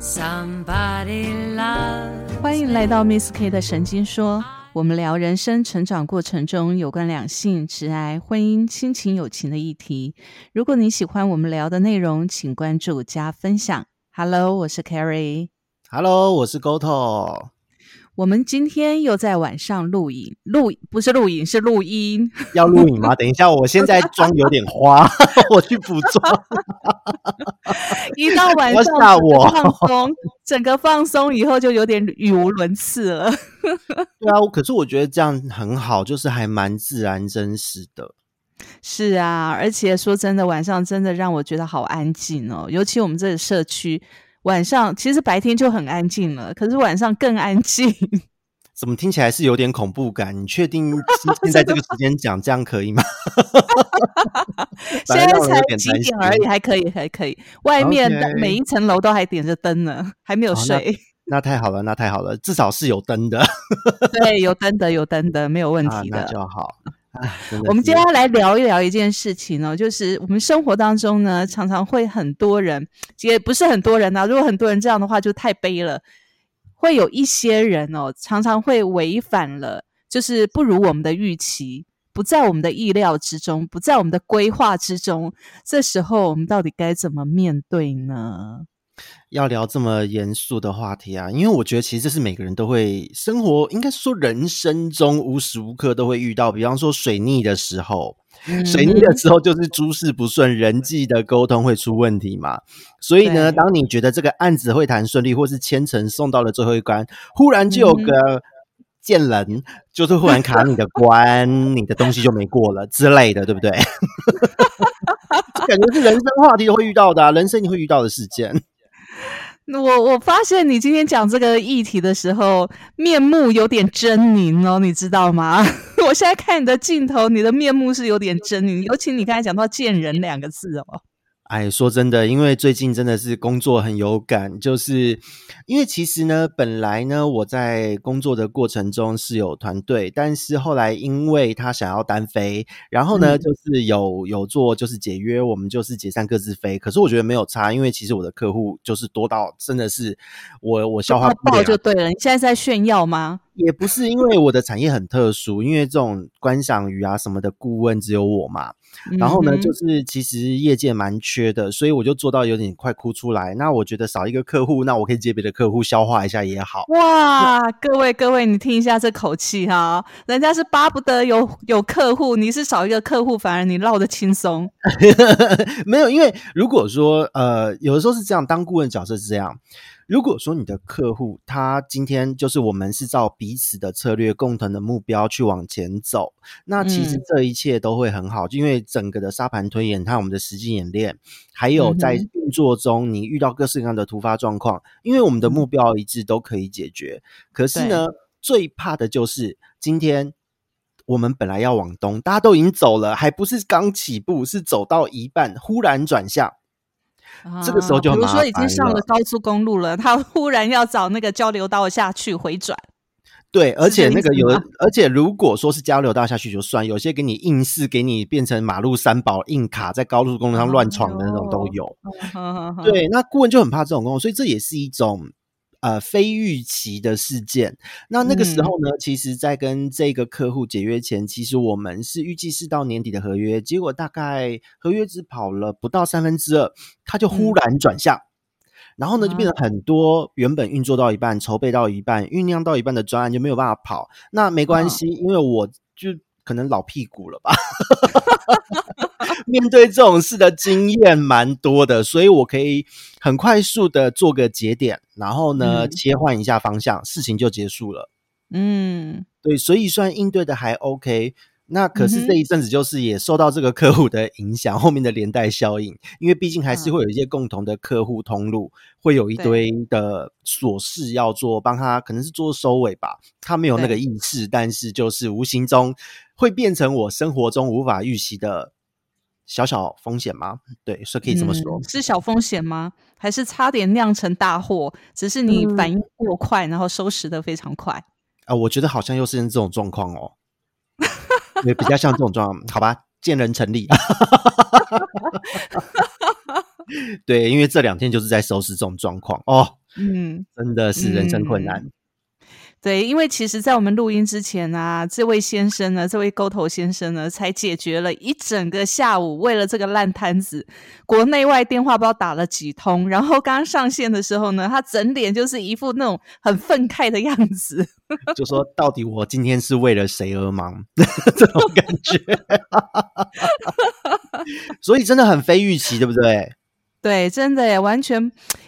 somebody love. 欢迎来到 Miss K 的神经说，我们聊人生成长过程中有关两性、直爱、婚姻、亲情、友情的议题。如果你喜欢我们聊的内容，请关注加分享。Hello，我是 Carrie。Hello，我是 Goto，我们今天又在晚上录影，录不是录影是录音。要录影吗？等一下，我现在妆有点花，我去补妆。一到晚上吓我放松，整个放松以后就有点语无伦次了。对啊，我可是我觉得这样很好，就是还蛮自然真实的。是啊，而且说真的，晚上真的让我觉得好安静哦。尤其我们这个社区，晚上其实白天就很安静了，可是晚上更安静。怎么听起来是有点恐怖感？你确定现在这个时间讲这样可以吗？现在才几点而已，还可以，还可以。外面的每一层楼都还点着灯呢，还没有睡。那太好了，那太好了，至少是有灯的，对，有灯的，有灯的，没有问 啊，那题的。就好。我们是今天要来聊一聊一件事情哦，就是我们生活当中呢，常常会很多人，也不是很多人呐、如果很多人这样的话，就太悲了。会有一些人哦，常常会违反了，就是不如我们的预期，不在我们的意料之中，不在我们的规划之中。这时候我们到底该怎么面对呢？要聊这么严肃的话题啊，因为我觉得其实这是每个人都会生活，应该说人生中无时无刻都会遇到，比方说水逆的时候，水逆的时候就是诸事不顺，人际的沟通会出问题嘛。所以呢，当你觉得这个案子会谈顺利，或是千层送到了最后一关，忽然就有嗯个贱人，就是忽然卡你的关，你的东西就没过了之类的，对不对？这感觉是人生话题都会遇到的、啊，人生你会遇到的事件。我我发现你今天讲这个议题的时候，面目有点狰狞哦，你知道吗？我现在看你的镜头，你的面目是有点狰狞，尤其你刚才讲到“贱人”两个字哦。哎，说真的，因为最近真的是工作很有感，就是因为其实呢，本来呢我在工作的过程中是有团队，但是后来因为他想要单飞，然后呢、嗯就是有有做就是解约，我们就是解散各自飞。可是我觉得没有差，因为其实我的客户就是多到真的是我我消化不了，就对了，你现在是在炫耀吗？也不是因为我的产业很特殊，因为这种观赏鱼啊什么的顾问只有我嘛。然后呢，就是其实业界蛮缺的，所以我就做到有点快哭出来。那我觉得少一个客户，那我可以接别的客户消化一下也好。哇，各位各位，你听一下这口气哈，人家是巴不得有有客户，你是少一个客户，反而你落得轻松。没有，因为如果说呃，有的时候是这样，当顾问角色是这样。如果说你的客户他今天就是我们是照彼此的策略、共同的目标去往前走，那其实嗯这一切都会很好，因为整个的沙盘推演，还有我们的实际演练，还有在嗯运作中你遇到各式各样的突发状况，因为我们的目标一致都可以解决。可是呢，最怕的就是今天。我们本来要往东，大家都已经走了，还不是刚起步，是走到一半，忽然转向。这个时候就比如说已经上了高速公路了，他 忽然要找那个交流道下去回转。对，而且那个有而且如果说是交流道下去就算，有些给你硬是给你变成马路三宝，硬卡在高速公路上乱闯的那种都有。对，对，那顾问就很怕这种工作，所以这也是一种呃非预期的事件。那那个时候呢，其实，在跟这个客户解约前，其实我们是预计是到年底的合约，结果大概合约只跑了不到三分之二，他就忽然转向。然后呢，就变成很多原本运作到一半、筹备到一半、酝酿到一半的专案就没有办法跑。那没关系，因为我就可能老屁股了吧，面对这种事的经验蛮多的，所以我可以很快速的做个节点，然后呢、嗯。切换一下方向，事情就结束了。嗯，对，所以算应对的还 OK。那可是这一阵子就是也受到这个客户的影响，后面的连带效应，因为毕竟还是嗯。会有一些共同的客户通路，会有一堆的琐事要做，帮他可能是做收尾吧，他没有那个意识，但是就是无形中会变成我生活中无法预期的小小风险吗？对，是可以这么说嗯。是小风险吗？还是差点酿成大祸？只是你嗯反应过快，然后收拾的非常快。啊、我觉得好像又是这种状况哦，也，比较像这种状况，好吧，见人成立。对，因为这两天就是在收拾这种状况哦，嗯，真的是人生困难。对，因为其实，在我们录音之前呢，这位先生呢，这位沟头先生呢，才解决了一整个下午，为了这个烂摊子，国内外电话不知道打了几通。然后刚刚上线的时候呢，他整脸就是一副那种很愤慨的样子，就说到底我今天是为了谁而忙 这种感觉。所以真的很非预期，对不对？对，真的耶，完全，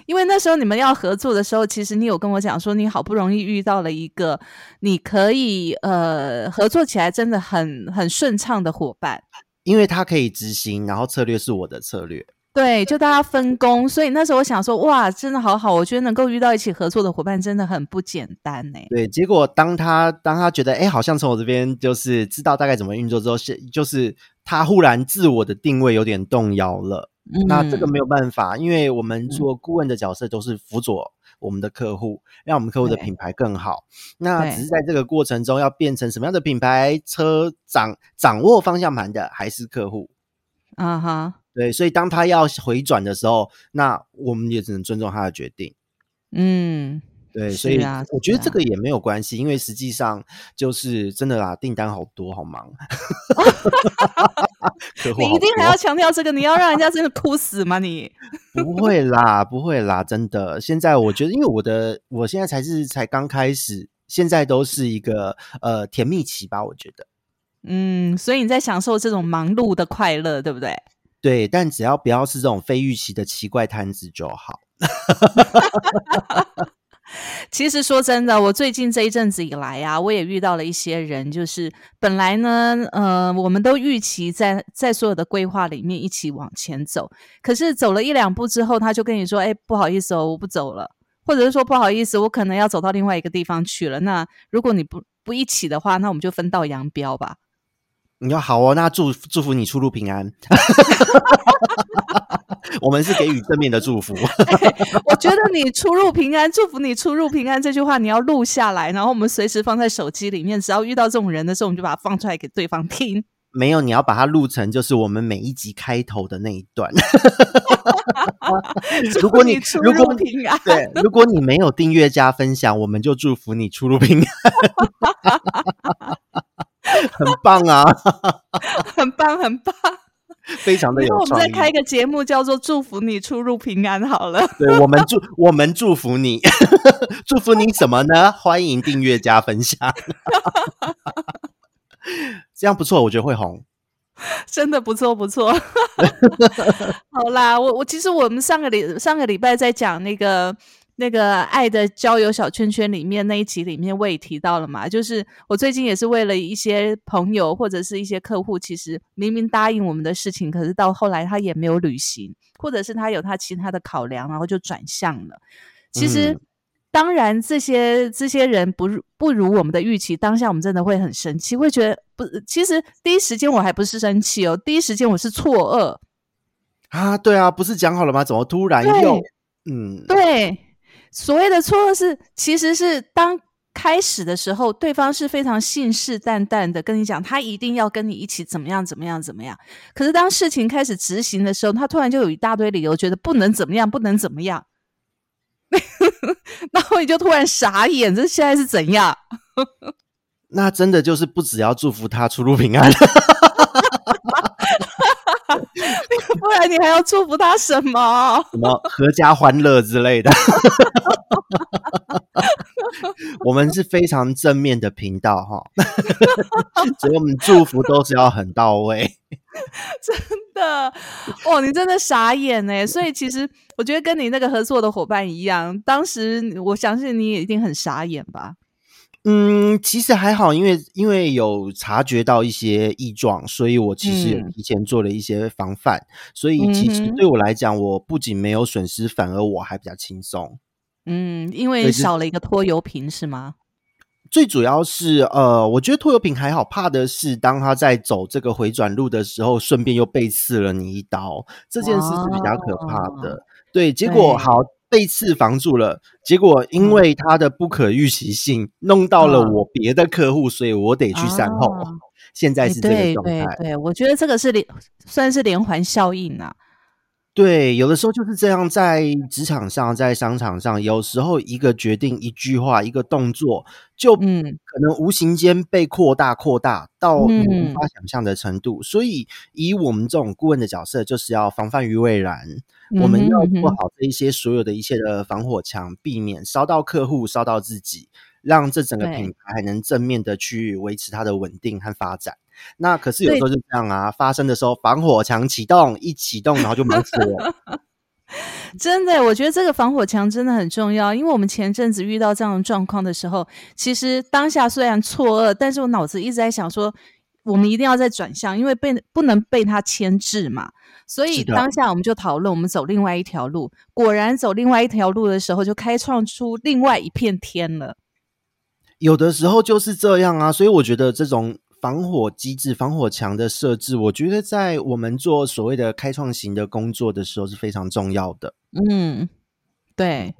因为那时候你们要合作的时候，其实你有跟我讲说，你好不容易遇到了一个你可以呃合作起来真的很很顺畅的伙伴，因为他可以执行，然后策略是我的策略，对，就大家分工，所以那时候我想说，哇，真的好好，我觉得能够遇到一起合作的伙伴真的很不简单呢。对，结果当他当他觉得哎，好像从我这边就是知道大概怎么运作之后，是就是他忽然自我的定位有点动摇了。那这个没有办法，因为我们做顾问的角色都是辅佐我们的客户，让我们客户的品牌更好。那只是在这个过程中，要变成什么样的品牌，车掌掌握方向盘的还是客户。啊哈，对，所以当他要回转的时候，那我们也只能尊重他的决定。嗯。对，所以我觉得这个也没有关系，因为实际上就是真的啦，订单好多，好忙。你一定还要强调这个，你要让人家真的哭死吗？你 不会啦，不会啦，真的。现在我觉得，因为我的我现在才是才刚开始，现在都是一个呃甜蜜期吧，我觉得。嗯，所以你在享受这种忙碌的快乐，对不对？对，但只要不要是这种非预期的奇怪摊子就好。其实说真的，我最近这一阵子以来啊，我也遇到了一些人，就是本来呢，呃，我们都预期在在所有的规划里面一起往前走，可是走了一两步之后，他就跟你说：“哎，不好意思哦，我不走了。”或者是说：“不好意思，我可能要走到另外一个地方去了。”那如果你不不一起的话，那我们就分道扬镳吧。你说好哦，那祝祝福你出入平安。我们是给予正面的祝福。我觉得你出入平安，祝福你出入平安这句话你要录下来，然后我们随时放在手机里面。只要遇到这种人的时候，我们就把它放出来给对方听。没有，你要把它录成就是我们每一集开头的那一段。如果你如果平安，对，如果你没有订阅加分享，我们就祝福你出入平安。很棒啊，很棒，很棒，非常的有我们再开一个节目，叫做“祝福你出入平安”好了。对，我们祝我们祝福你，祝福你什么呢？欢迎订阅加分享，这样不错，我觉得会红，真的不错，不错。好啦，我我其实我们上个礼上个礼拜在讲那个。那个爱的交友小圈圈里面那一集里面我也提到了嘛，就是我最近也是为了一些朋友或者是一些客户，其实明明答应我们的事情，可是到后来他也没有履行，或者是他有他其他的考量，然后就转向了。其实当然这些这些人不不如我们的预期，当下我们真的会很生气，会觉得不，其实第一时间我还不是生气哦，第一时间我是错愕啊，对啊，不是讲好了吗？怎么突然又嗯，对。所谓的错愕是，其实是当开始的时候，对方是非常信誓旦旦的跟你讲，他一定要跟你一起怎么样怎么样怎么样。可是当事情开始执行的时候，他突然就有一大堆理由，觉得不能怎么样，不能怎么样。然后你就突然傻眼，这现在是怎样？那真的就是不只要祝福他出入平安。不然你还要祝福他什么？什么阖家欢乐之类的？我们是非常正面的频道哈，所以我们祝福都是要很到位。真的哦，你真的傻眼哎！所以其实我觉得跟你那个合作的伙伴一样，当时我相信你也一定很傻眼吧。嗯，其实还好，因为因为有察觉到一些异状，所以我其实提前做了一些防范，所以其实对我来讲，我不仅没有损失，反而我还比较轻松。嗯，因为少了一个拖油瓶是吗？最主要是呃，我觉得拖油瓶还好，怕的是当他在走这个回转路的时候，顺便又被刺了你一刀，这件事是比较可怕的。对，结果好。被刺防住了，结果因为它的不可预期性，弄到了我别的客户，所以我得去善后。现在是这个状态。对，我觉得这个是连算是连环效应啊。对，有的时候就是这样，在职场上，在商场上，有时候一个决定、一句话、一个动作，就嗯可能无形间被扩大、扩大到你无嗯法想象的程度。所以，以我们这种顾问的角色，就是要防范于未然。我们要做好这一些所有的一切的防火墙，避免烧到客户、烧到自己，让这整个品牌还能正面的去维持它的稳定和发展。那可是有时候就这样啊，发生的时候防火墙启动，一启动然后就忙死了。真的，我觉得这个防火墙真的很重要，因为我们前阵子遇到这样的状况的时候，其实当下虽然错愕，但是我脑子一直在想说，我们一定要再转向，因为被不能被他牵制嘛。所以当下我们就讨论，我们走另外一条路。果然走另外一条路的时候，就开创出另外一片天了。有的时候就是这样啊，所以我觉得这种防火机制、防火墙的设置，我觉得在我们做所谓的开创型的工作的时候是非常重要的。嗯，对。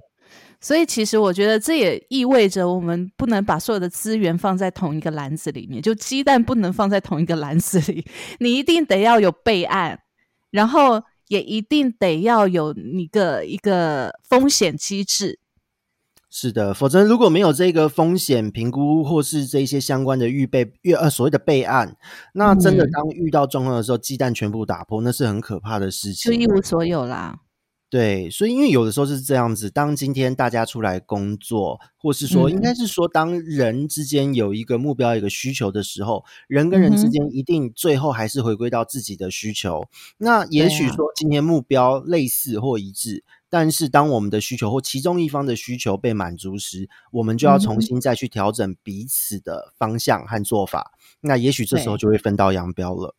所以其实我觉得这也意味着我们不能把所有的资源放在同一个篮子里面，就鸡蛋不能放在同一个篮子里，你一定得要有备案，然后也一定得要有一个一个风险机制。是的，否则如果没有这个风险评估或是这些相关的预备预呃所谓的备案，那真的嗯当遇到状况的时候，鸡蛋全部打破，那是很可怕的事情。就一无所有啦。对，所以因为有的时候是这样子，当今天大家出来工作，或是说，嗯应该是说，当人之间有一个目标、一个需求的时候，人跟人之间一定最后还是回归到自己的需求。那也许说今天目标类似或一致，但是当我们的需求或其中一方的需求被满足时，我们就要重新再去调整彼此的方向和做法。那也许这时候就会分道扬镳了。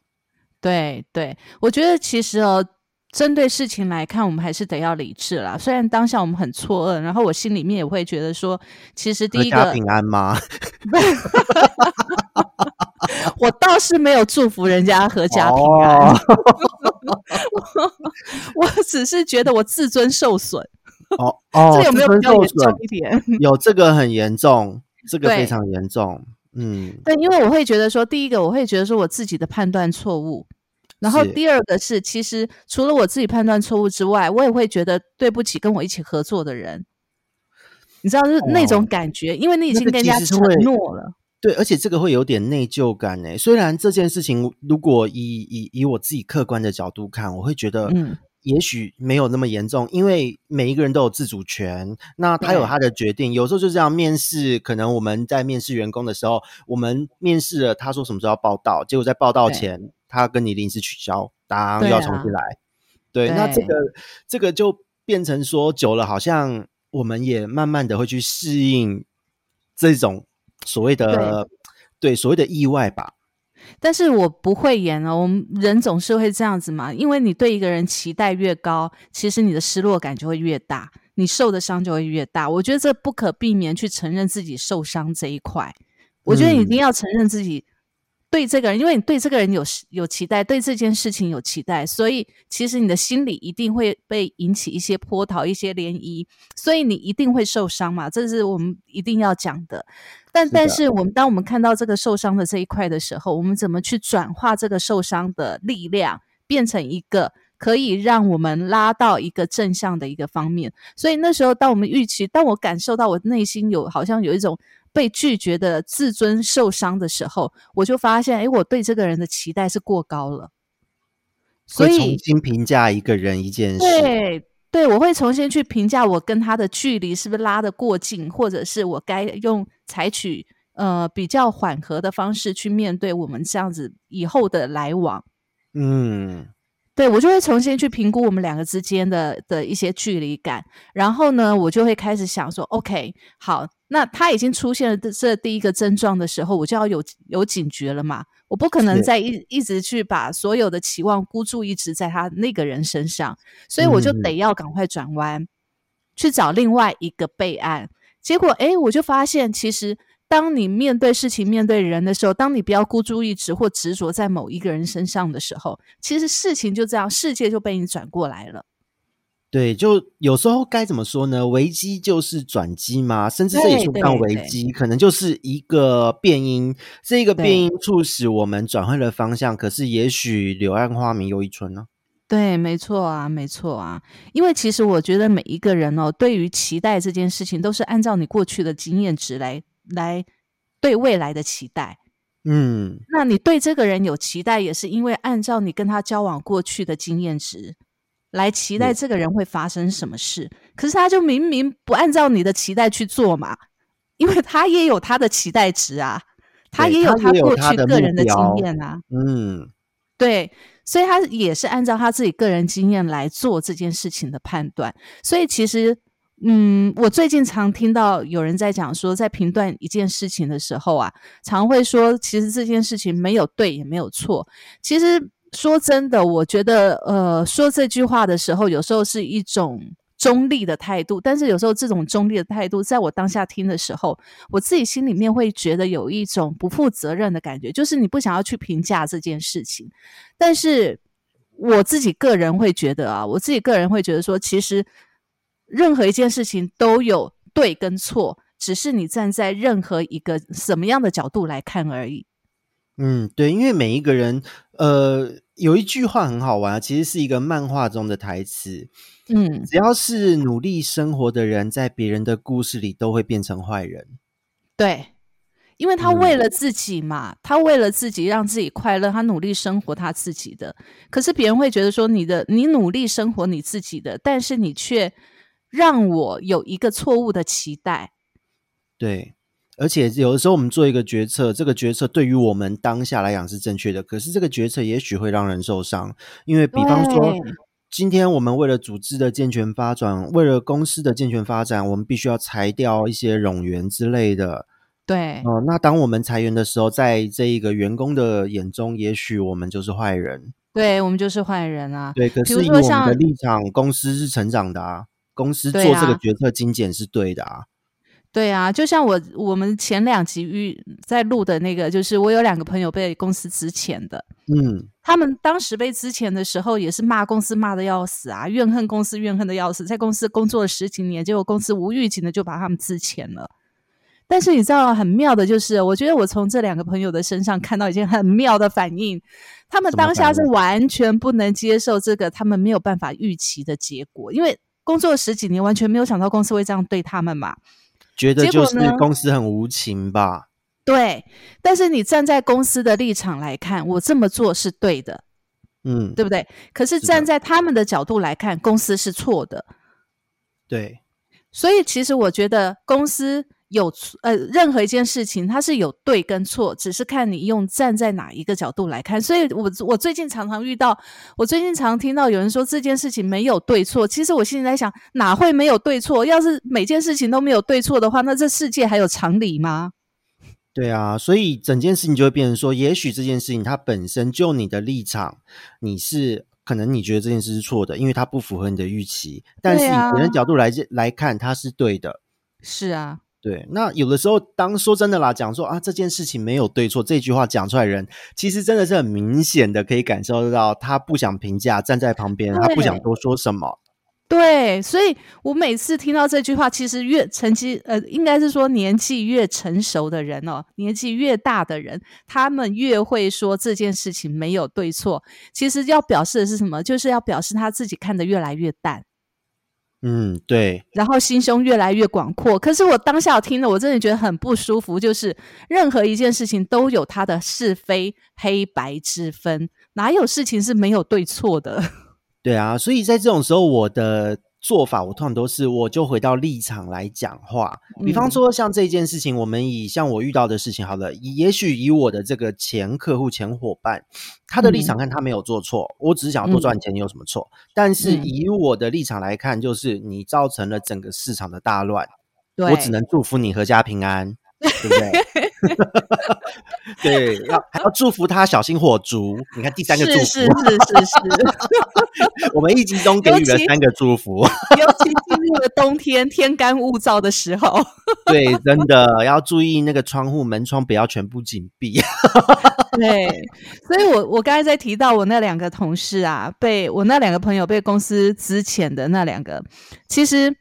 对对，我觉得其实哦，针对事情来看，我们还是得要理智啦。虽然当下我们很错愕，然后我心里面也会觉得说，其实第一个平安吗？我倒是没有祝福人家阖家平安，哦 我只是觉得我自尊受损，哦 哦，这有没有比较严重一点？有这个很严重，这个非常严重。嗯，对，因为我会觉得说，第一个我会觉得说我自己的判断错误，然后第二个是，其实除了我自己判断错误之外，我也会觉得对不起跟我一起合作的人。你知道，就是那种哦感觉，因为你已经跟人家承诺了。对，而且这个会有点内疚感诶。虽然这件事情，如果以以以我自己客观的角度看，我会觉得，嗯也许没有那么严重，因为每一个人都有自主权，那他有他的决定。有时候就这样，面试可能我们在面试员工的时候，我们面试了，他说什么时候要报到，结果在报道前，他跟你临时取消，当对又要重啊新来。对，那这对个这个就变成说久了，好像我们也慢慢的会去适应这种所谓的对所谓的意外吧。但是我不会演哦，我们人总是会这样子嘛，因为你对一个人期待越高，其实你的失落感就会越大，你受的伤就会越大。我觉得这不可避免去承认自己受伤这一块，我觉得你一定要承认自己对这个人，因为你对这个人有有期待，对这件事情有期待，所以其实你的心里一定会被引起一些波涛、一些涟漪，所以你一定会受伤嘛，这是我们一定要讲的。但但是我们当我们看到这个受伤的这一块的时候，我们怎么去转化这个受伤的力量，变成一个可以让我们拉到一个正向的一个方面？所以那时候，当我们预期，当我感受到我内心有好像有一种被拒绝的自尊受伤的时候，我就发现，哎，我对这个人的期待是过高了，所以重新评价一个人一件事，对对，我会重新去评价我跟他的距离是不是拉得过近，或者是我该用采取呃比较缓和的方式去面对我们这样子以后的来往。嗯，对我就会重新去评估我们两个之间的的一些距离感，然后呢，我就会开始想说，OK，好，那他已经出现了这这第一个症状的时候，我就要有有警觉了嘛，我不可能是。再一一直去把所有的期望孤注一掷在他那个人身上，所以我就嗯。得要赶快转弯，去找另外一个备案。结果，哎，我就发现，其实当你面对事情、面对人的时候，当你不要孤注一掷或执着在某一个人身上的时候，其实事情就这样，世界就被你转过来了。对，就有时候该怎么说呢？危机就是转机嘛，甚至这也对说不上对对危机，可能就是一个变因，这个变因促使我们转换了方向。可是，也许柳暗花明又一村呢、对，没错啊，没错啊。因为其实我觉得每一个人哦，对于期待这件事情，都是按照你过去的经验值来来对未来的期待。嗯，那你对这个人有期待，也是因为按照你跟他交往过去的经验值来期待这个人会发生什么事。可是他就明明不按照你的期待去做嘛，因为他也有他的期待值啊，他也有他过去个人的经验啊。嗯，对，所以他也是按照他自己个人经验来做这件事情的判断。所以其实。嗯，我最近常听到有人在讲说，在评断一件事情的时候啊，常会说，其实这件事情没有对也没有错。其实说真的，我觉得，呃，说这句话的时候，有时候是一种中立的态度，但是有时候这种中立的态度，在我当下听的时候，我自己心里面会觉得有一种不负责任的感觉，就是你不想要去评价这件事情。但是我自己个人会觉得啊，我自己个人会觉得说，其实。任何一件事情都有对跟错，只是你站在任何一个什么样的角度来看而已。嗯，对，因为每一个人，呃，有一句话很好玩，其实是一个漫画中的台词。嗯，只要是努力生活的人，在别人的故事里都会变成坏人。对，因为他为了自己嘛，他为了自己让自己快乐，他努力生活他自己的。可是别人会觉得说，你的你努力生活你自己的，但是你却。让我有一个错误的期待，对，而且有的时候我们做一个决策，这个决策对于我们当下来讲是正确的，可是这个决策也许会让人受伤，因为比方说，今天我们为了组织的健全发展，为了公司的健全发展，我们必须要裁掉一些冗员之类的，对，哦，那当我们裁员的时候，在这一个员工的眼中，也许我们就是坏人，对我们就是坏人啊，对，可是以我们的立场，公司是成长的啊。公司做这个决策精简是对的啊，对啊，就像我我们前两集预在录的那个，就是我有两个朋友被公司资遣的，嗯，他们当时被资遣的时候也是骂公司骂的要死啊，怨恨公司怨恨的要死，在公司工作了十几年，结果公司无预警的就把他们资遣了。但是你知道很妙的就是，我觉得我从这两个朋友的身上看到一件很妙的反应，他们当下是完全不能接受这个他们没有办法预期的结果，因为。工作十几年，完全没有想到公司会这样对他们嘛？觉得就是公司很无情吧？对，但是你站在公司的立场来看，我这么做是对的，嗯，对不对？可是站在他们的角度来看，公司是错的。对，所以其实我觉得公司。有呃，任何一件事情，它是有对跟错，只是看你用站在哪一个角度来看。所以，我我最近常常遇到，我最近常听到有人说这件事情没有对错。其实我心里在想，哪会没有对错？要是每件事情都没有对错的话，那这世界还有常理吗？对啊，所以整件事情就会变成说，也许这件事情它本身就你的立场，你是可能你觉得这件事是错的，因为它不符合你的预期。但是以别人角度来来看，它是对的。是啊。对，那有的时候，当说真的啦，讲说啊，这件事情没有对错，这句话讲出来，人其实真的是很明显的，可以感受得到，他不想评价，站在旁边，他不想多说什么。对，所以我每次听到这句话，其实越成绩，呃，应该是说年纪越成熟的人哦，年纪越大的人，他们越会说这件事情没有对错。其实要表示的是什么？就是要表示他自己看得越来越淡。嗯，对，然后心胸越来越广阔。可是我当下听了，我真的觉得很不舒服。就是任何一件事情都有它的是非黑白之分，哪有事情是没有对错的？对啊，所以在这种时候，我的。做法我通常都是，我就回到立场来讲话。比方说，像这件事情，我们以像我遇到的事情，好了，也许以我的这个前客户、前伙伴，他的立场看，他没有做错，我只是想要多赚钱，你有什么错？但是以我的立场来看，就是你造成了整个市场的大乱，我只能祝福你阖家平安。对不对？对，要还要祝福他小心火烛。你看第三个祝福，是是是是，我们一集中给予了三个祝福，尤其进入了冬天，天干物燥的时候。对，真的要注意那个窗户门窗不要全部紧闭。对，所以我我刚才在提到我那两个同事啊，被我那两个朋友被公司资遣的那两个，其实。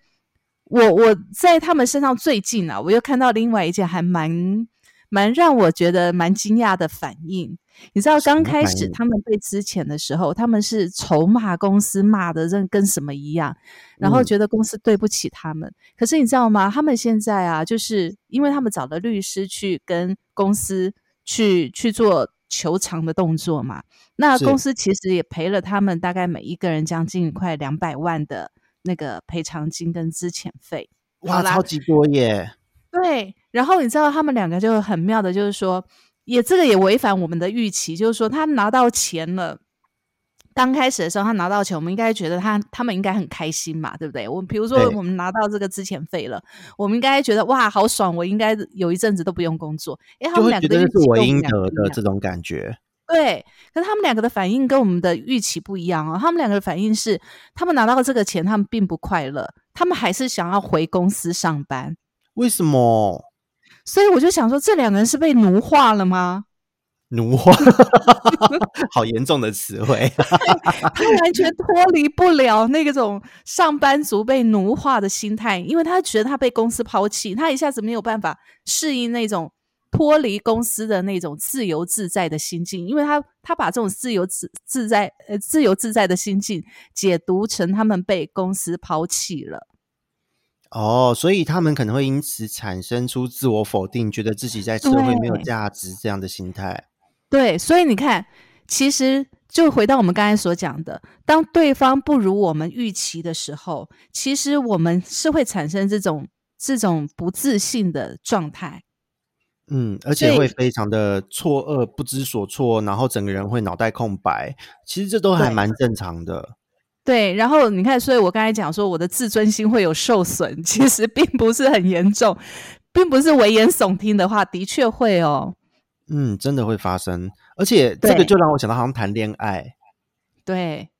我我在他们身上最近啊，我又看到另外一件还蛮蛮让我觉得蛮惊讶的反应。你知道刚开始他们被之前的时候，他们是筹码公司，骂的跟跟什么一样，然后嗯觉得公司对不起他们。可是你知道吗？他们现在啊，就是因为他们找了律师去跟公司去去做求偿的动作嘛，那公司其实也赔了他们大概每一个人将近快两百万的那个赔偿金跟资遣费。哇，超级多耶！对，然后你知道他们两个就很妙的，就是说，也这个也违反我们的预期，就是说他拿到钱了。刚开始的时候，他拿到钱，我们应该觉得他他们应该很开心嘛，对不对？我们比如说我们拿到这个资遣费了，我们应该觉得哇，好爽，我应该有一阵子都不用工作。因为他们两个的觉得这是我应得的这种感觉。对，可是他们两个的反应跟我们的预期不一样哦。他们两个的反应是，他们拿到这个钱，他们并不快乐，他们还是想要回公司上班。为什么所以我就想说，这两个人是被奴化了吗？奴化？好严重的词汇。他完全脱离不了那个种上班族被奴化的心态，因为他觉得他被公司抛弃，他一下子没有办法适应那种脱离公司的那种自由自在的心境，因为他他把这种自由自自在呃自由自在的心境解读成他们被公司抛弃了。哦，所以他们可能会因此产生出自我否定，觉得自己在社会没有价值这样的心态。对，所以你看，其实就回到我们刚才所讲的，当对方不如我们预期的时候，其实我们是会产生这种这种不自信的状态。嗯，而且会非常的错愕、不知所措，然后整个人会脑袋空白。其实这都还蛮正常的。对，然后你看，所以我刚才讲说我的自尊心会有受损，其实并不是很严重，并不是危言耸听的话，的确会哦。嗯，真的会发生，而且这个就让我想到，好像谈恋爱。对，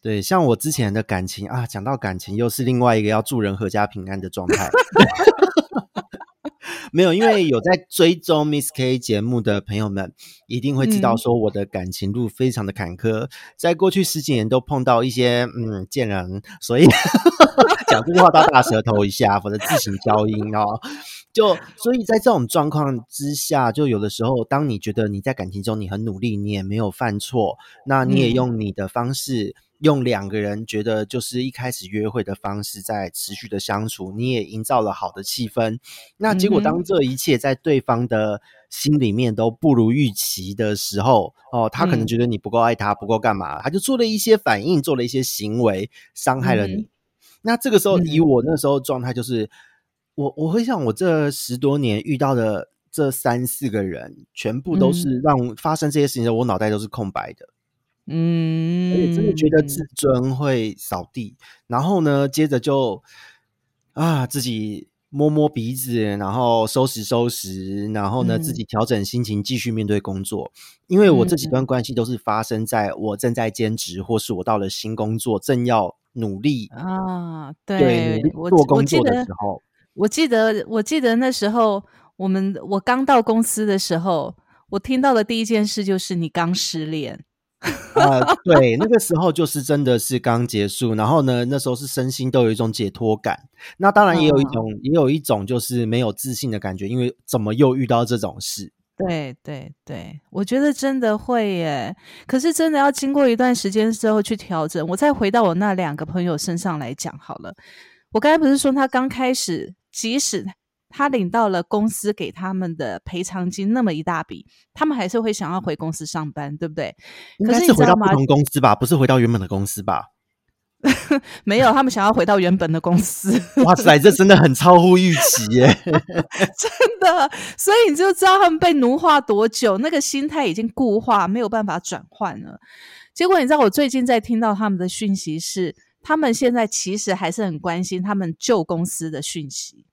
对，像我之前的感情啊，讲到感情，又是另外一个要祝人阖家平安的状态。没有，因为有在追踪 Miss K 节目的朋友们，一定会知道嗯。说我的感情路非常的坎坷，在过去十几年都碰到一些嗯贱人，所以 讲这句话都要大舌头一下，否则自行消音哦。就所以在这种状况之下，就有的时候，当你觉得你在感情中你很努力，你也没有犯错，那你也嗯。用你的方式，用两个人觉得就是一开始约会的方式在持续的相处，你也营造了好的气氛。那结果当这一切在对方的心里面都不如预期的时候，哦，他可能嗯觉得你不够爱他，不够干嘛，他就做了一些反应，做了一些行为，伤害了你。嗯那这个时候，以嗯我那时候状态，就是、我我会想，我这十多年遇到的这三四个人，全部都是让发生这些事情的时候，我脑袋都是空白的。嗯，而且真的觉得自尊会扫地，然后呢，接着就啊自己摸摸鼻子，然后收拾收拾，然后呢、嗯自己调整心情，继续面对工作。因为我这几嗯段关系都是发生在我正在兼职，或是我到了新工作，正要努力啊，对做工作的时候，我记得，我记得那时候我们我刚到公司的时候，我听到的第一件事就是你刚失恋。呃，对，那个时候就是真的是刚结束，然后呢，那时候是身心都有一种解脱感。那当然也有一嗯种，也有一种就是没有自信的感觉，因为怎么又遇到这种事？对对对，我觉得真的会耶。可是真的要经过一段时间之后去调整。我再回到我那两个朋友身上来讲好了。我刚才不是说他刚开始，即使他领到了公司给他们的赔偿金那么一大笔，他们还是会想要回公司上班，对不对？应可该是回到不？同公司吧，不是回到原本的公司吧？没有，他们想要回到原本的公司。哇塞，这真的很超乎预期耶！真的，所以你就知道他们被奴化多久，那个心态已经固化，没有办法转换了。结果你知道，我最近在听到他们的讯息是，他们现在其实还是很关心他们旧公司的讯息。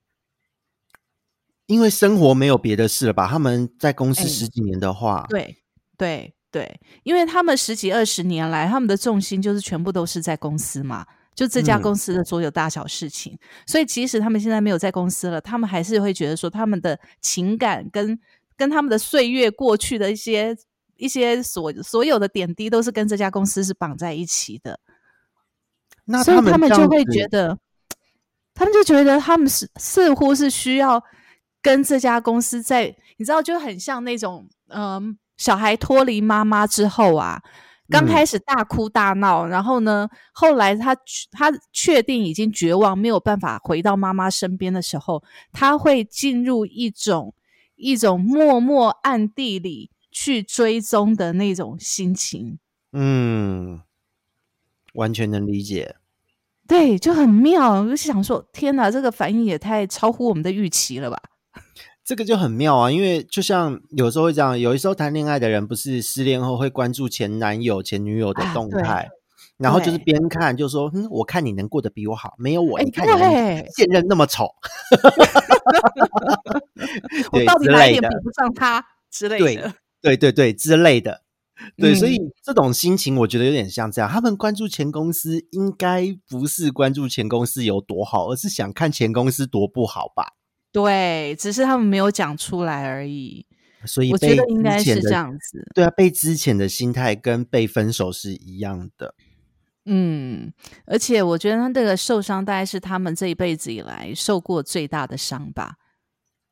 因为生活没有别的事了吧？他们在公司哎十几年的话，对对对，因为他们十几二十年来，他们的重心就是全部都是在公司嘛，就这家嗯公司的所有大小事情。所以即使他们现在没有在公司了，他们还是会觉得说，他们的情感跟跟他们的岁月过去的一些一些所所有的点滴，都是跟这家公司是绑在一起的。那所以他们就会觉得，他们就觉得他们是似乎是需要跟这家公司在，你知道，就很像那种，嗯，小孩脱离妈妈之后啊，刚开始大哭大闹，然后呢，后来他他确定已经绝望，没有办法回到妈妈身边的时候，他会进入一种一种默默暗地里去追踪的那种心情。嗯，完全能理解。对，就很妙。我就想说，天哪，这个反应也太超乎我们的预期了吧？这个就很妙啊，因为就像有时候会这样，有一时候谈恋爱的人不是失恋后会关注前男友、前女友的动态，然后就是边看就说：“嗯，我看你能过得比我好，没有我，你看你现任那么丑 我到底哪一点比不上他之类的？对对对之类的。”对，所以这种心情我觉得有点像这样。他们关注前公司，应该不是关注前公司有多好，而是想看前公司多不好吧？对，只是他们没有讲出来而已。所以我觉得应该是这样子。对啊，被之前的心态跟被分手是一样的。嗯，而且我觉得他这个受伤，大概是他们这一辈子以来受过最大的伤吧。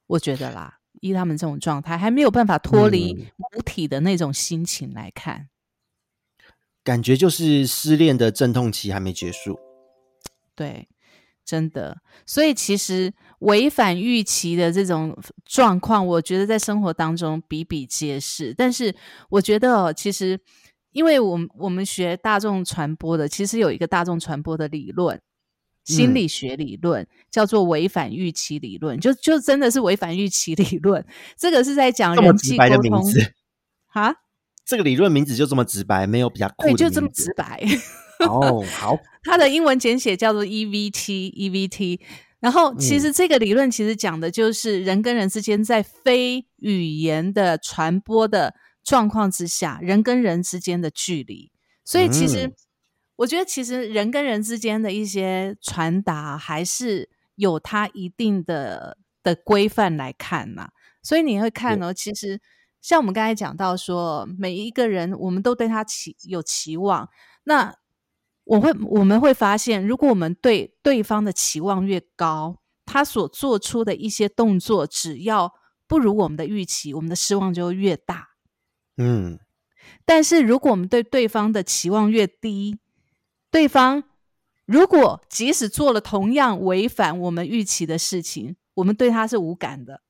我觉得啦。依他们这种状态，还没有办法脱离母体的那种心情来看，感觉就是失恋的阵痛期还没结束。对，真的。所以其实违反预期的这种状况，我觉得在生活当中比比皆是。但是我觉得，其实因为我们我们学大众传播的，其实有一个大众传播的理论。心理学理论叫做违反预期理论，就就真的是违反预期理论。这个是在讲人际沟通啊。这个理论名字就这么直白，没有比较酷对，就这么直白。哦，好，它的英文简写叫做 EVT，EVT。然后其实这个理论其实讲的就是人跟人之间在非语言的传播的状况之下，人跟人之间的距离。所以其实。我觉得其实人跟人之间的一些传达还是有它一定的的规范来看呐，所以你会看哦，其实像我们刚才讲到说，每一个人我们都对他期有期望，那我会我们会发现，如果我们对对方的期望越高，他所做出的一些动作只要不如我们的预期，我们的失望就越大。嗯，但是如果我们对对方的期望越低，对方如果即使做了同样违反我们预期的事情，我们对他是无感的，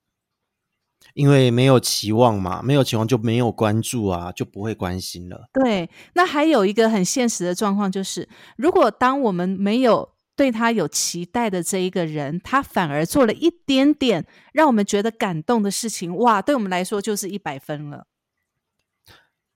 因为没有期望嘛，没有期望就没有关注啊，就不会关心了。对，那还有一个很现实的状况就是，如果当我们没有对他有期待的这一个人，他反而做了一点点让我们觉得感动的事情，哇，对我们来说就是一百分了。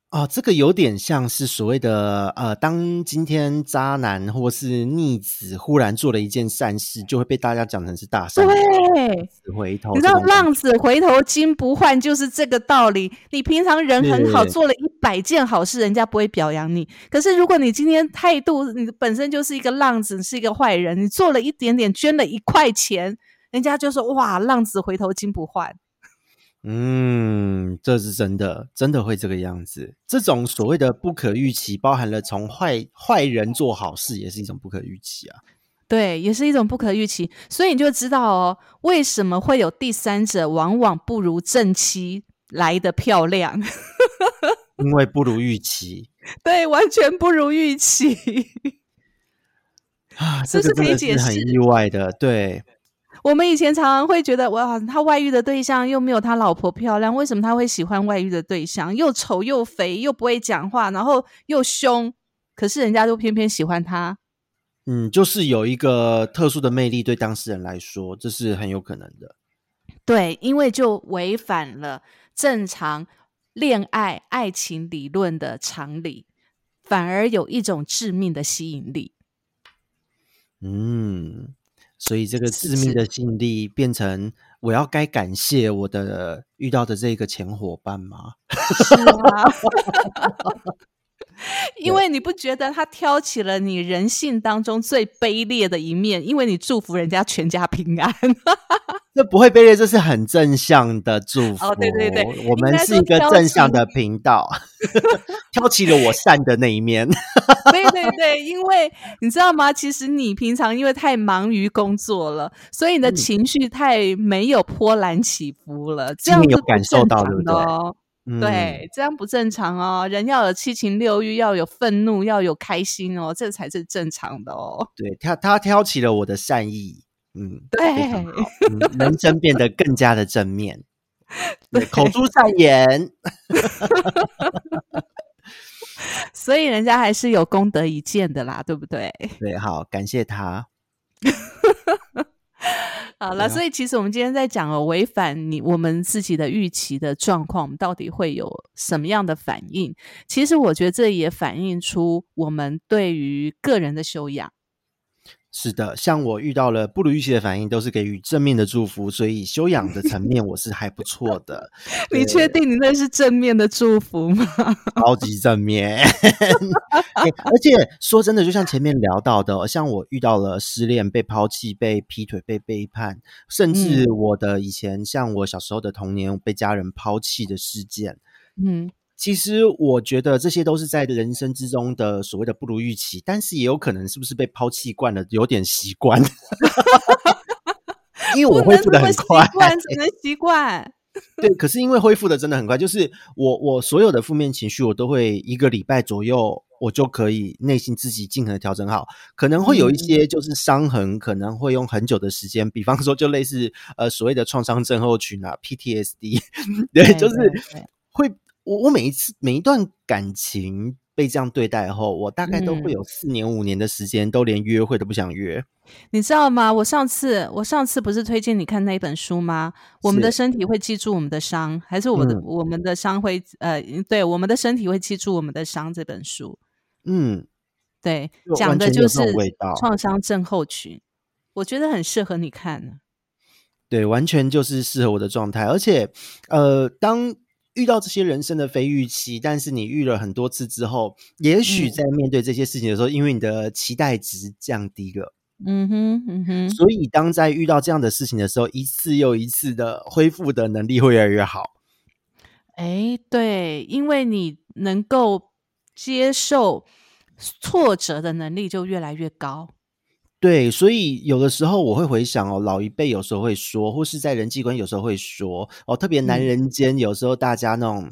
啊，这个有点像是所谓的呃，当今天渣男或是逆子忽然做了一件善事，就会被大家讲成是大善。对，回头你知道浪子回头金不换就是这个道理。你平常人很好，做了一百件好事，人家不会表扬你。可是如果你今天态度，你本身就是一个浪子，是一个坏人，你做了一点点，捐了一块钱，人家就说哇，浪子回头金不换。嗯，这是真的，真的会这个样子。这种所谓的不可预期，包含了从坏坏人做好事，也是一种不可预期啊。对，也是一种不可预期。所以你就知道哦，为什么会有第三者往往不如正妻来的漂亮？因为不如预期。对，完全不如预期啊！这是可以解释，很意外的。对。我们以前常常会觉得，哇，他外遇的对象又没有他老婆漂亮，为什么他会喜欢外遇的对象？又丑又肥又不会讲话，然后又凶，可是人家都偏偏喜欢他。嗯，就是有一个特殊的魅力，对当事人来说，这是很有可能的。对，因为就违反了正常恋爱爱情理论的常理，反而有一种致命的吸引力。嗯。所以这个致命的吸引力变成我要该感谢我的遇到的这个前伙伴吗？是啊，因为你不觉得他挑起了你人性当中最卑劣的一面，因为你祝福人家全家平安。这不会卑劣，这是很正向的祝福。哦，对对对，我们是一个正向的频道，挑起了我善的那一面。对对对，因为你知道吗？其实你平常因为太忙于工作了，所以你的情绪太没有波澜起伏了。这样有感受到对不对？对，这样不正常哦。人要有七情六欲，要有愤怒，要有开心哦，这才是正常的哦。对他，他挑起了我的善意，嗯，对，人生变得更加的正面，对，口出善言，所以人家还是有功德一件的啦，对不对？对，好，感谢他。好了，所以其实我们今天在讲哦，违反你我们自己的预期的状况，我们到底会有什么样的反应？其实我觉得这也反映出我们对于个人的修养。是的，像我遇到了不如预期的反应，都是给予正面的祝福，所以修养的层面我是还不错的。你确定你那是正面的祝福吗？超级正面，而且说真的，就像前面聊到的，像我遇到了失恋、被抛弃、被劈腿、被背叛，甚至我的以前，像我小时候的童年被家人抛弃的事件，嗯。其实我觉得这些都是在人生之中的所谓的不如预期，但是也有可能是不是被抛弃惯了，有点习惯。因为我恢复的很快，只能习惯。对，可是因为恢复的真的很快，就是我我所有的负面情绪，我都会一个礼拜左右，我就可以内心自己尽可能调整好。可能会有一些就是伤痕，可能会用很久的时间，比方说就类似呃所谓的创伤症候群啊 PTSD，对，就是会。我我每一次每一段感情被这样对待后，我大概都会有四年五年的时间，都连约会都不想约。你知道吗？我上次我上次不是推荐你看那一本书吗？我们的身体会记住我们的伤，还是我的我们的伤会呃，对，我们的身体会记住我们的伤。这本书，嗯，对，讲的就是创伤症候群，我觉得很适合你看。对，完全就是适合我的状态，而且呃，当。遇到这些人生的非预期，但是你遇了很多次之后，也许在面对这些事情的时候，因为你的期待值降低了，嗯哼，嗯哼，所以当在遇到这样的事情的时候，一次又一次的恢复的能力会越来越好。哎，对，因为你能够接受挫折的能力就越来越高。对，所以有的时候我会回想哦，老一辈有时候会说，或是在人际关系有时候会说哦，特别男人间有时候大家那种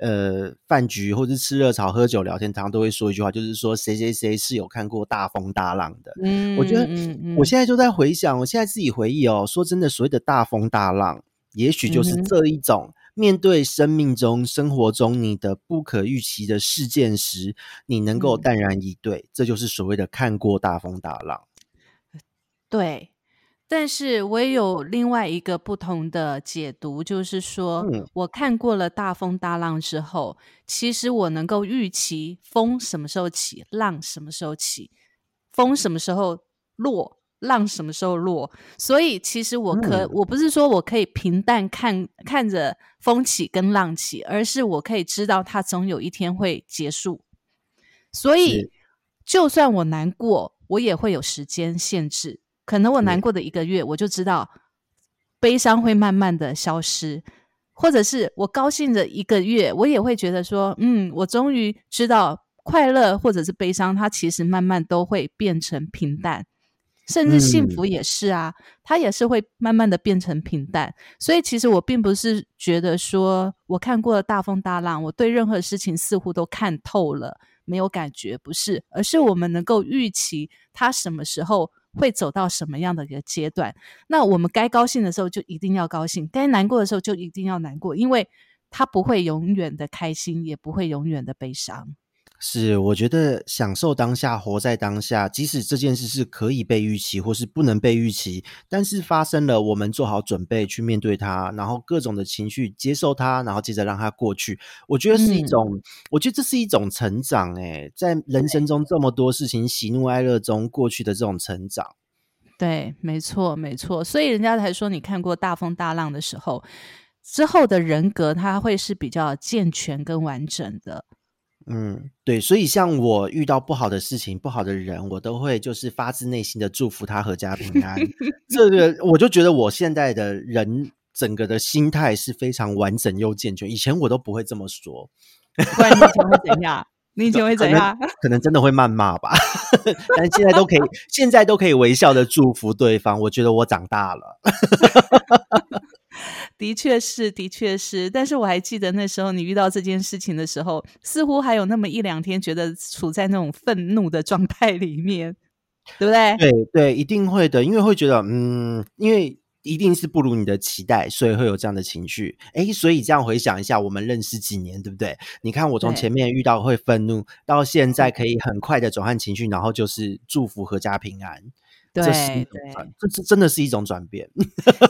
呃饭局或者吃热炒、喝酒聊天，常常都会说一句话，就是说谁谁谁是有看过大风大浪的。嗯，我觉得我现在就在回想，我现在自己回忆哦，说真的，所谓的大风大浪，也许就是这一种面对生命中、生活中你的不可预期的事件时，你能够淡然以对，这就是所谓的看过大风大浪。对，但是我也有另外一个不同的解读，就是说，我看过了大风大浪之后，其实我能够预期风什么时候起，浪什么时候起，风什么时候落，浪什么时候落。所以，其实我可我不是说我可以平淡看看着风起跟浪起，而是我可以知道它总有一天会结束。所以，就算我难过，我也会有时间限制。可能我难过的一个月，我就知道悲伤会慢慢的消失，或者是我高兴的一个月，我也会觉得说，嗯，我终于知道快乐或者是悲伤，它其实慢慢都会变成平淡，甚至幸福也是啊，它也是会慢慢的变成平淡。所以其实我并不是觉得说我看过了大风大浪，我对任何事情似乎都看透了，没有感觉，不是，而是我们能够预期它什么时候。会走到什么样的一个阶段？那我们该高兴的时候就一定要高兴，该难过的时候就一定要难过，因为他不会永远的开心，也不会永远的悲伤。是，我觉得享受当下，活在当下，即使这件事是可以被预期，或是不能被预期，但是发生了，我们做好准备去面对它，然后各种的情绪接受它，然后接着让它过去。我觉得是一种，我觉得这是一种成长。诶，在人生中这么多事情，喜怒哀乐中过去的这种成长。对，没错，没错。所以人家才说，你看过大风大浪的时候，之后的人格他会是比较健全跟完整的。嗯，对，所以像我遇到不好的事情、不好的人，我都会就是发自内心的祝福他阖家平安。这个我就觉得我现在的人整个的心态是非常完整又健全，以前我都不会这么说。不然你以前会怎样？你以前会怎样？可能真的会谩骂吧，但现在都可以，现在都可以微笑的祝福对方。我觉得我长大了。的确是，的确是，但是我还记得那时候你遇到这件事情的时候，似乎还有那么一两天，觉得处在那种愤怒的状态里面，对不对？对对，一定会的，因为会觉得，嗯，因为一定是不如你的期待，所以会有这样的情绪。哎，所以这样回想一下，我们认识几年，对不对？你看我从前面遇到会愤怒，到现在可以很快的转换情绪，然后就是祝福阖家平安。这是对，这是真的是一种转变。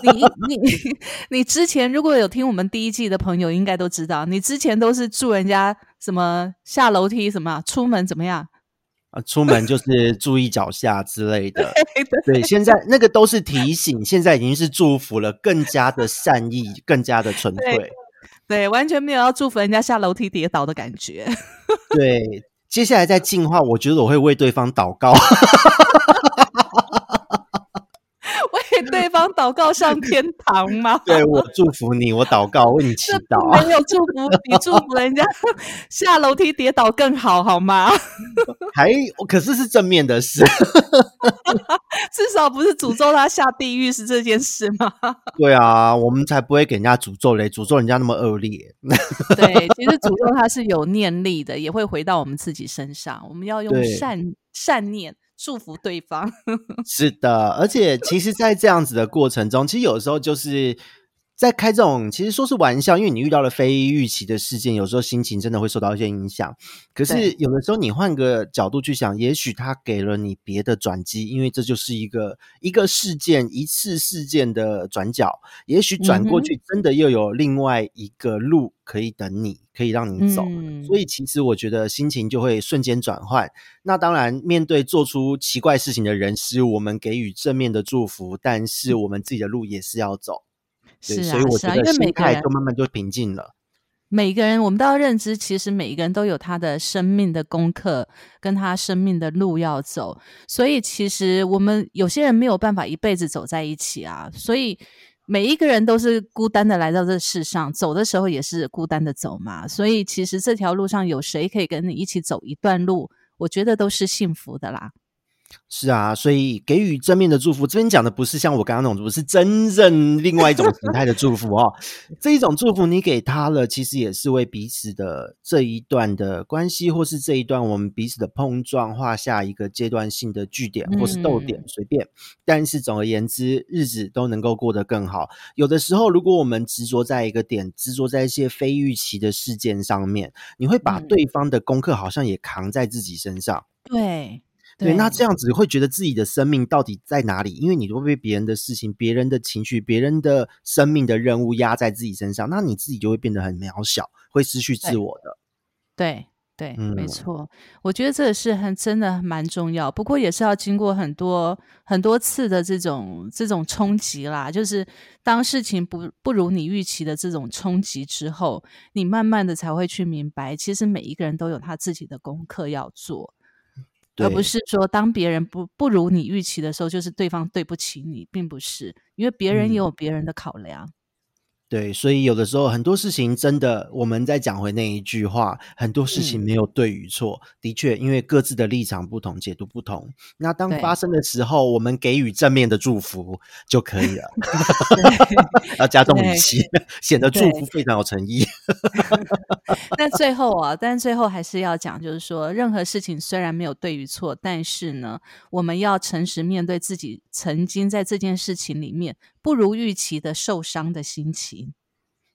你你 你之前如果有听我们第一季的朋友，应该都知道，你之前都是祝人家什么下楼梯什么，出门怎么样啊？出门就是注意脚下之类的。对，现在那个都是提醒，现在已经是祝福了，更加的善意，更加的纯粹。对，完全没有要祝福人家下楼梯跌倒的感觉。对，接下来在进化，我觉得我会为对方祷告。对方祷告上天堂吗？对我祝福你，我祷告为你祈祷。没有祝福比祝福人家 下楼梯跌倒更好，好吗？还可是是正面的事，至少不是诅咒他下地狱是这件事吗？对啊，我们才不会给人家诅咒嘞，诅咒人家那么恶劣。对，其实诅咒他是有念力的，也会回到我们自己身上。我们要用善善念。祝福对方。是的，而且其实，在这样子的过程中，其实有时候就是在开这种，其实说是玩笑，因为你遇到了非预期的事件，有时候心情真的会受到一些影响。可是有的时候，你换个角度去想，也许他给了你别的转机，因为这就是一个一个事件一次事件的转角，也许转过去真的又有另外一个路可以等你。可以让你走，所以其实我觉得心情就会瞬间转换。那当然，面对做出奇怪事情的人，是我们给予正面的祝福，但是我们自己的路也是要走。是啊，所以我觉得心态就慢慢就平静了。每个人，我们都要认知，其实每一个人都有他的生命的功课，跟他生命的路要走。所以，其实我们有些人没有办法一辈子走在一起啊。所以。每一个人都是孤单的来到这世上，走的时候也是孤单的走嘛。所以其实这条路上有谁可以跟你一起走一段路，我觉得都是幸福的啦。是啊，所以给予正面的祝福，这边讲的不是像我刚刚那种祝福，是真正另外一种形态的祝福哦。这一种祝福你给他了，其实也是为彼此的这一段的关系，或是这一段我们彼此的碰撞画下一个阶段性的句点，或是逗点，随便。但是总而言之，日子都能够过得更好。有的时候，如果我们执着在一个点，执着在一些非预期的事件上面，你会把对方的功课好像也扛在自己身上。对。对，那这样子会觉得自己的生命到底在哪里？因为你都被别人的事情、别人的情绪、别人的生命的任务压在自己身上，那你自己就会变得很渺小，会失去自我的。对对，没错。我觉得这个是很真的蛮重要，不过也是要经过很多很多次的这种这种冲击啦。就是当事情不不如你预期的这种冲击之后，你慢慢的才会去明白，其实每一个人都有他自己的功课要做。而不是说，当别人不不如你预期的时候，就是对方对不起你，并不是，因为别人也有别人的考量。对，所以有的时候很多事情真的，我们再讲回那一句话，很多事情没有对与错。的确，因为各自的立场不同，解读不同。那当发生的时候，我们给予正面的祝福就可以了。要加重语气，显得祝福非常有诚意。但最后啊，但最后还是要讲，就是说，任何事情虽然没有对与错，但是呢，我们要诚实面对自己曾经在这件事情里面。不如预期的受伤的心情，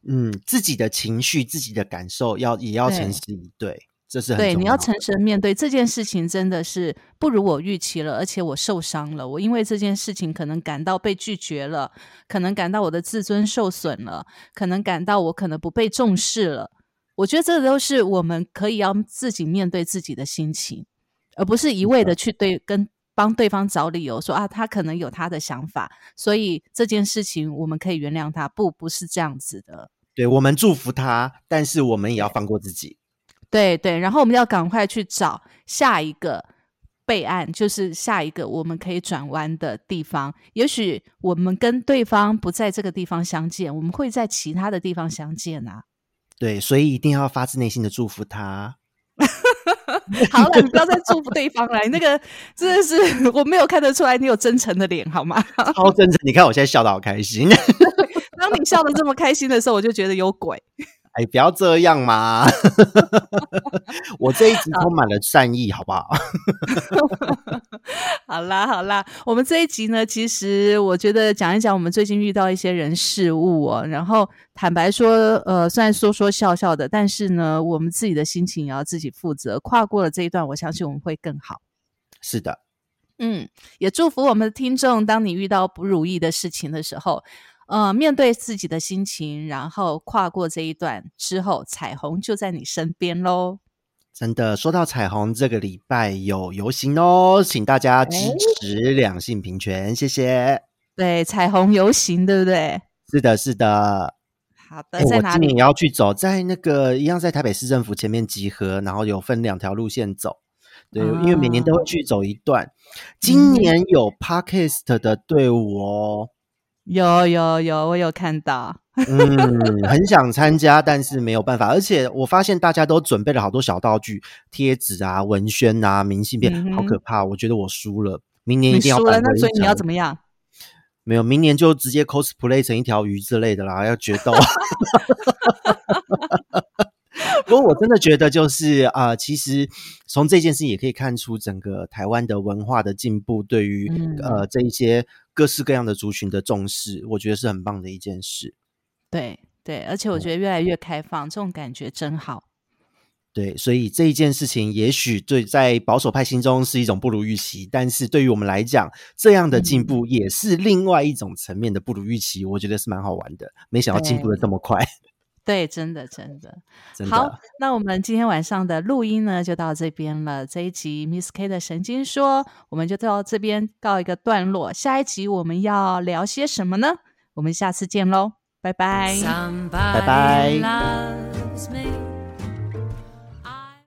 嗯，自己的情绪、自己的感受，要也要诚实以对，这是对。你要诚实面对这件事情，真的是不如我预期了，而且我受伤了。我因为这件事情可能感到被拒绝了，可能感到我的自尊受损了，可能感到我可能不被重视了。我觉得这都是我们可以要自己面对自己的心情，而不是一味的去对跟。帮对方找理由说啊，他可能有他的想法，所以这件事情我们可以原谅他。不，不是这样子的。对我们祝福他，但是我们也要放过自己。对对，然后我们要赶快去找下一个备案，就是下一个我们可以转弯的地方。也许我们跟对方不在这个地方相见，我们会在其他的地方相见啊。对，所以一定要发自内心的祝福他。好了，你不要再祝福对方了，你那个真的是我没有看得出来你有真诚的脸，好吗？超真诚，你看我现在笑得好开心。当你笑得这么开心的时候，我就觉得有鬼。哎，不要这样嘛！我这一集充满了善意，好不好？好啦，好啦，我们这一集呢，其实我觉得讲一讲我们最近遇到一些人事物哦。然后坦白说，呃，虽然说说笑笑的，但是呢，我们自己的心情也要自己负责。跨过了这一段，我相信我们会更好。是的，嗯，也祝福我们的听众，当你遇到不如意的事情的时候。呃，面对自己的心情，然后跨过这一段之后，彩虹就在你身边喽。真的，说到彩虹，这个礼拜有游行哦，请大家支持两性平权，谢谢。对，彩虹游行，对不对？是的，是的。好的，在哪里？你要去走，在那个一样，在台北市政府前面集合，然后有分两条路线走。对，因为每年都会去走一段，今年有 Parkist 的队伍哦。有有有，我有看到，嗯，很想参加，但是没有办法。而且我发现大家都准备了好多小道具、贴纸啊、文宣啊、明信片，好可怕！我觉得我输了，明年一定要输了，那所以你要怎么样？没有，明年就直接 cosplay 成一条鱼之类的啦，要决斗。不过我真的觉得，就是啊，其实从这件事也可以看出整个台湾的文化的进步，对于呃这一些各式各样的族群的重视，我觉得是很棒的一件事。对对，而且我觉得越来越开放，这种感觉真好。对，所以这一件事情，也许对在保守派心中是一种不如预期，但是对于我们来讲，这样的进步也是另外一种层面的不如预期。我觉得是蛮好玩的，没想到进步的这么快。对，真的，真的，好。那我们今天晚上的录音呢，就到这边了。这一集 Miss K 的神经说，我们就到这边告一个段落。下一集我们要聊些什么呢？我们下次见喽，拜拜，拜拜。